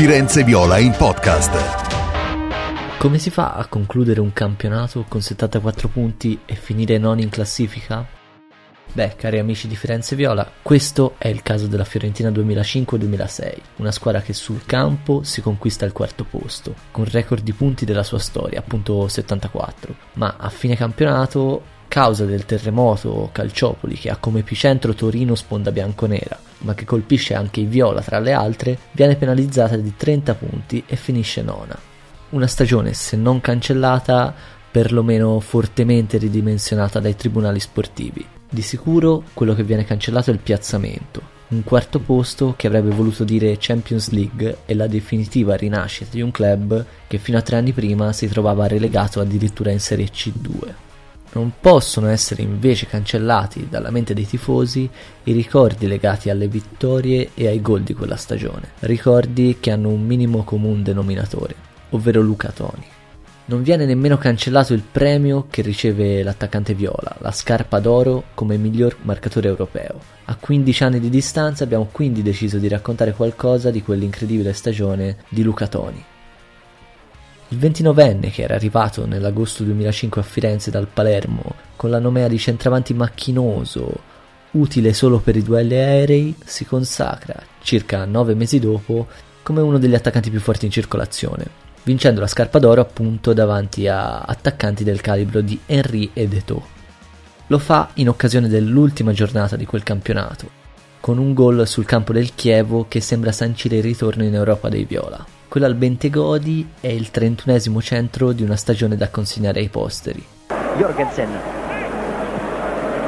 Firenze Viola in podcast. Come si fa a concludere un campionato con 74 punti e finire non in classifica? Beh, cari amici di Firenze Viola, questo è il caso della Fiorentina 2005-2006, una squadra che sul campo si conquista il quarto posto, con record di punti della sua storia, appunto 74, ma a fine campionato, causa del terremoto Calciopoli che ha come epicentro Torino sponda bianconera, ma che colpisce anche i Viola tra le altre, viene penalizzata di 30 punti e finisce nona. Una stagione, se non cancellata, perlomeno fortemente ridimensionata dai tribunali sportivi. Di sicuro quello che viene cancellato è il piazzamento, un quarto posto che avrebbe voluto dire Champions League e la definitiva rinascita di un club che fino a tre anni prima si trovava relegato addirittura in Serie C2. Non possono essere invece cancellati dalla mente dei tifosi i ricordi legati alle vittorie e ai gol di quella stagione, ricordi che hanno un minimo comune denominatore, ovvero Luca Toni. Non viene nemmeno cancellato il premio che riceve l'attaccante viola, la scarpa d'oro come miglior marcatore europeo. A 15 anni di distanza abbiamo quindi deciso di raccontare qualcosa di quell'incredibile stagione di Luca Toni. Il 29enne, che era arrivato nell'agosto 2005 a Firenze dal Palermo con la nomea di centravanti macchinoso, utile solo per i duelli aerei, si consacra, circa nove mesi dopo, come uno degli attaccanti più forti in circolazione, vincendo la scarpa d'oro appunto davanti a attaccanti del calibro di Henry ed Eto'o. Lo fa in occasione dell'ultima giornata di quel campionato, con un gol sul campo del Chievo che sembra sancire il ritorno in Europa dei Viola. Quello al Bentegodi è il 31esimo centro di una stagione da consegnare ai posteri. Jorgensen.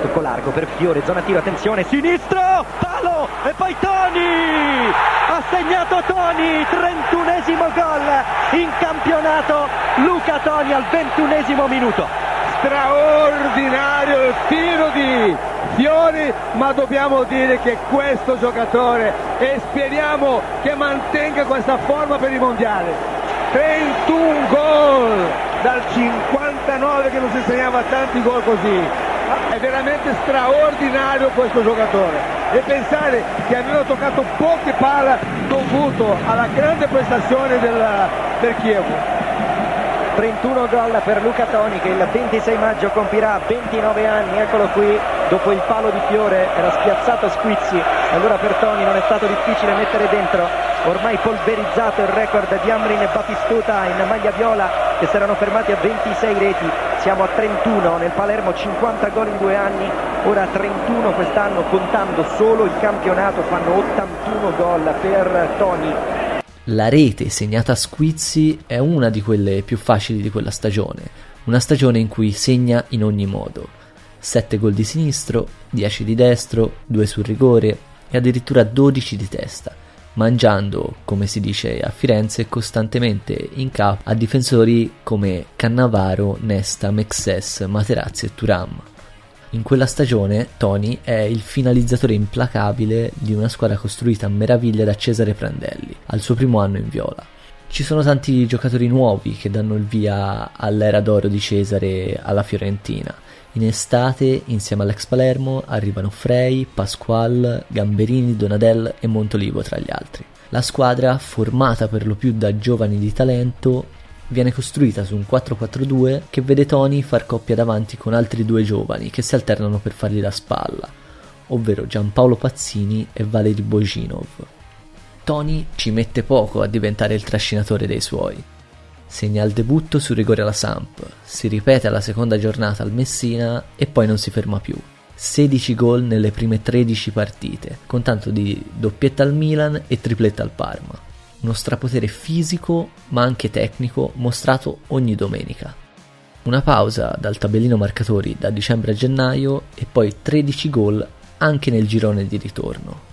Tocco largo per Fiore, zona tiro, attenzione, sinistro, palo e poi Toni! Ha segnato Toni, 31esimo gol in campionato, Luca Toni al 21esimo minuto. Straordinario il tiro di Fiori, ma dobbiamo dire che questo giocatore e speriamo che mantenga questa forma per i mondiali. 31 gol dal 59 che non si segnava tanti gol così. È veramente straordinario questo giocatore e pensare che aveva toccato poche palla dovuto alla grande prestazione del, del Chievo. 31 gol per Luca Toni che il 26 maggio compirà 29 anni, eccolo qui, dopo il palo di Fiore era spiazzato Squizzi, allora per Toni non è stato difficile mettere dentro, ormai polverizzato il record di Amrin e Batistuta in maglia viola che si erano fermati a 26 reti, siamo a 31 nel Palermo, 50 gol in due anni, ora 31 quest'anno contando solo il campionato, fanno 81 gol per Toni. La rete segnata a Squizzi è una di quelle più facili di quella stagione, una stagione in cui segna in ogni modo. 7 gol di sinistro, 10 di destro, 2 sul rigore e addirittura 12 di testa, mangiando, come si dice a Firenze, costantemente in capo a difensori come Cannavaro, Nesta, Mexes, Materazzi e Turam. In quella stagione Tony è il finalizzatore implacabile di una squadra costruita a meraviglia da Cesare Prandelli, al suo primo anno in viola. Ci sono tanti giocatori nuovi che danno il via all'era d'oro di Cesare alla Fiorentina. In estate, insieme all'ex Palermo, arrivano Frey, Pasqual, Gamberini, Donadel e Montolivo tra gli altri. La squadra, formata per lo più da giovani di talento, viene costruita su un 4-4-2 che vede Tony far coppia davanti con altri due giovani che si alternano per fargli la spalla, ovvero Giampaolo Pazzini e Valery Boginov. Tony ci mette poco a diventare il trascinatore dei suoi. Segna il debutto su rigore alla Samp, si ripete alla seconda giornata al Messina e poi non si ferma più. 16 gol nelle prime 13 partite, con tanto di doppietta al Milan e tripletta al Parma uno strapotere fisico ma anche tecnico mostrato ogni domenica. Una pausa dal tabellino marcatori da dicembre a gennaio e poi 13 gol anche nel girone di ritorno.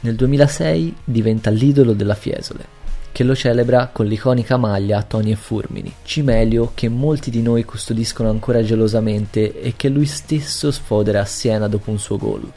Nel 2006 diventa l'idolo della Fiesole, che lo celebra con l'iconica maglia Tony e Furmini, cimelio che molti di noi custodiscono ancora gelosamente e che lui stesso sfodera a Siena dopo un suo gol.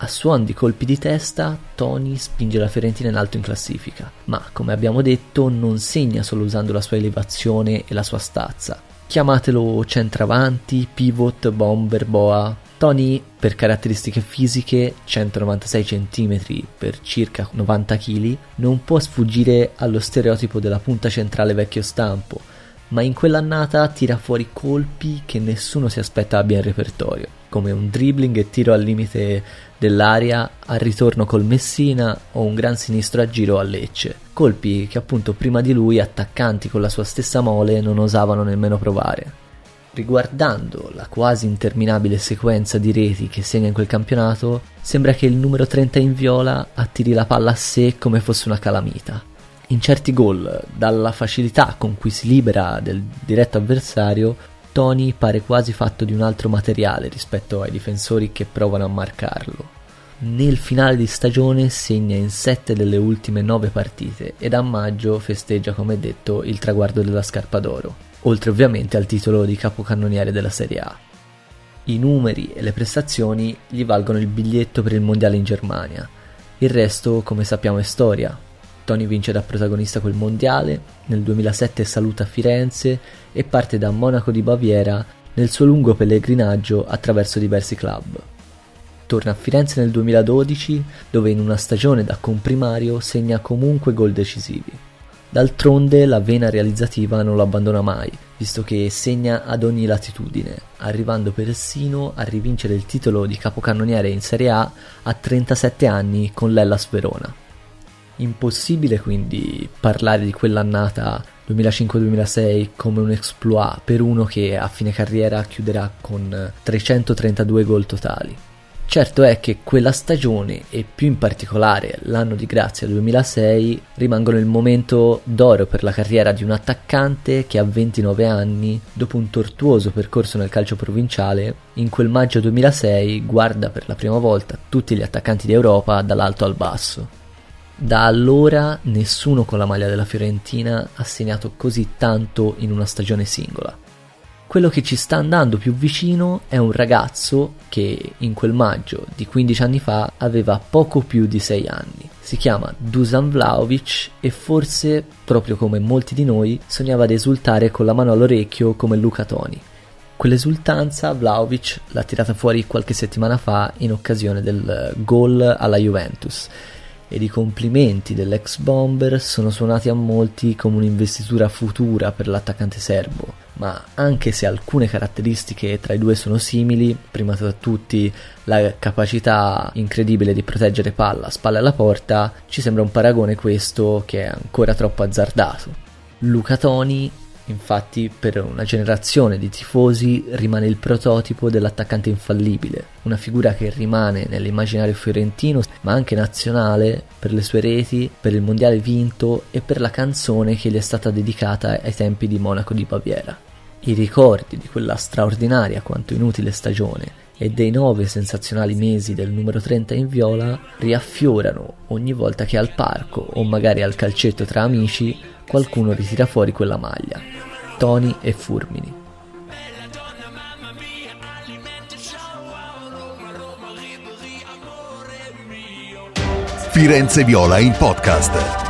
A suon di colpi di testa, Tony spinge la Fiorentina in alto in classifica, ma come abbiamo detto non segna solo usando la sua elevazione e la sua stazza. Chiamatelo centravanti, pivot, bomber, boa, Tony, per caratteristiche fisiche, 196 cm per circa 90 kg, non può sfuggire allo stereotipo della punta centrale vecchio stampo, ma in quell'annata tira fuori colpi che nessuno si aspetta abbia in repertorio, come un dribbling e tiro al limite dell'aria al ritorno col Messina o un gran sinistro a giro a Lecce, colpi che appunto prima di lui attaccanti con la sua stessa mole non osavano nemmeno provare. Riguardando la quasi interminabile sequenza di reti che segna in quel campionato, sembra che il numero 30 in viola attiri la palla a sé come fosse una calamita. In certi gol, dalla facilità con cui si libera del diretto avversario, Tony pare quasi fatto di un altro materiale rispetto ai difensori che provano a marcarlo. Nel finale di stagione segna in 7 delle ultime 9 partite ed a maggio festeggia come detto il traguardo della scarpa d'oro oltre ovviamente al titolo di capocannoniere della Serie A. I numeri e le prestazioni gli valgono il biglietto per il mondiale in Germania. Il resto, come sappiamo, è storia. Tony vince da protagonista quel mondiale, nel 2007 saluta Firenze e parte da Monaco di Baviera nel suo lungo pellegrinaggio attraverso diversi club. Torna a Firenze nel 2012, dove in una stagione da comprimario segna comunque gol decisivi. D'altronde la vena realizzativa non lo abbandona mai, visto che segna ad ogni latitudine, arrivando persino a rivincere il titolo di capocannoniere in Serie A a 37 anni con l'Ellas Verona. Impossibile quindi parlare di quell'annata 2005-2006 come un exploit per uno che a fine carriera chiuderà con 332 gol totali. Certo è che quella stagione e più in particolare l'anno di grazia 2006 rimangono il momento d'oro per la carriera di un attaccante che a 29 anni, dopo un tortuoso percorso nel calcio provinciale, in quel maggio 2006 guarda per la prima volta tutti gli attaccanti d'Europa dall'alto al basso. Da allora nessuno con la maglia della Fiorentina ha segnato così tanto in una stagione singola. Quello che ci sta andando più vicino è un ragazzo che in quel maggio di 15 anni fa aveva poco più di 6 anni. Si chiama Dusan Vlaovic e forse, proprio come molti di noi, sognava di esultare con la mano all'orecchio come Luca Toni. Quell'esultanza Vlaovic l'ha tirata fuori qualche settimana fa in occasione del gol alla Juventus ed i complimenti dell'ex bomber sono suonati a molti come un'investitura futura per l'attaccante serbo ma anche se alcune caratteristiche tra i due sono simili, prima tra tutti la capacità incredibile di proteggere palla a spalle alla porta, ci sembra un paragone questo che è ancora troppo azzardato. Luca Toni Infatti, per una generazione di tifosi rimane il prototipo dell'attaccante infallibile, una figura che rimane nell'immaginario fiorentino, ma anche nazionale, per le sue reti, per il mondiale vinto e per la canzone che gli è stata dedicata ai tempi di Monaco di Baviera. I ricordi di quella straordinaria quanto inutile stagione e dei nove sensazionali mesi del numero 30 in viola riaffiorano ogni volta che al parco o magari al calcetto tra amici qualcuno ritira fuori quella maglia. Tony e Furmini. Firenze Viola in podcast.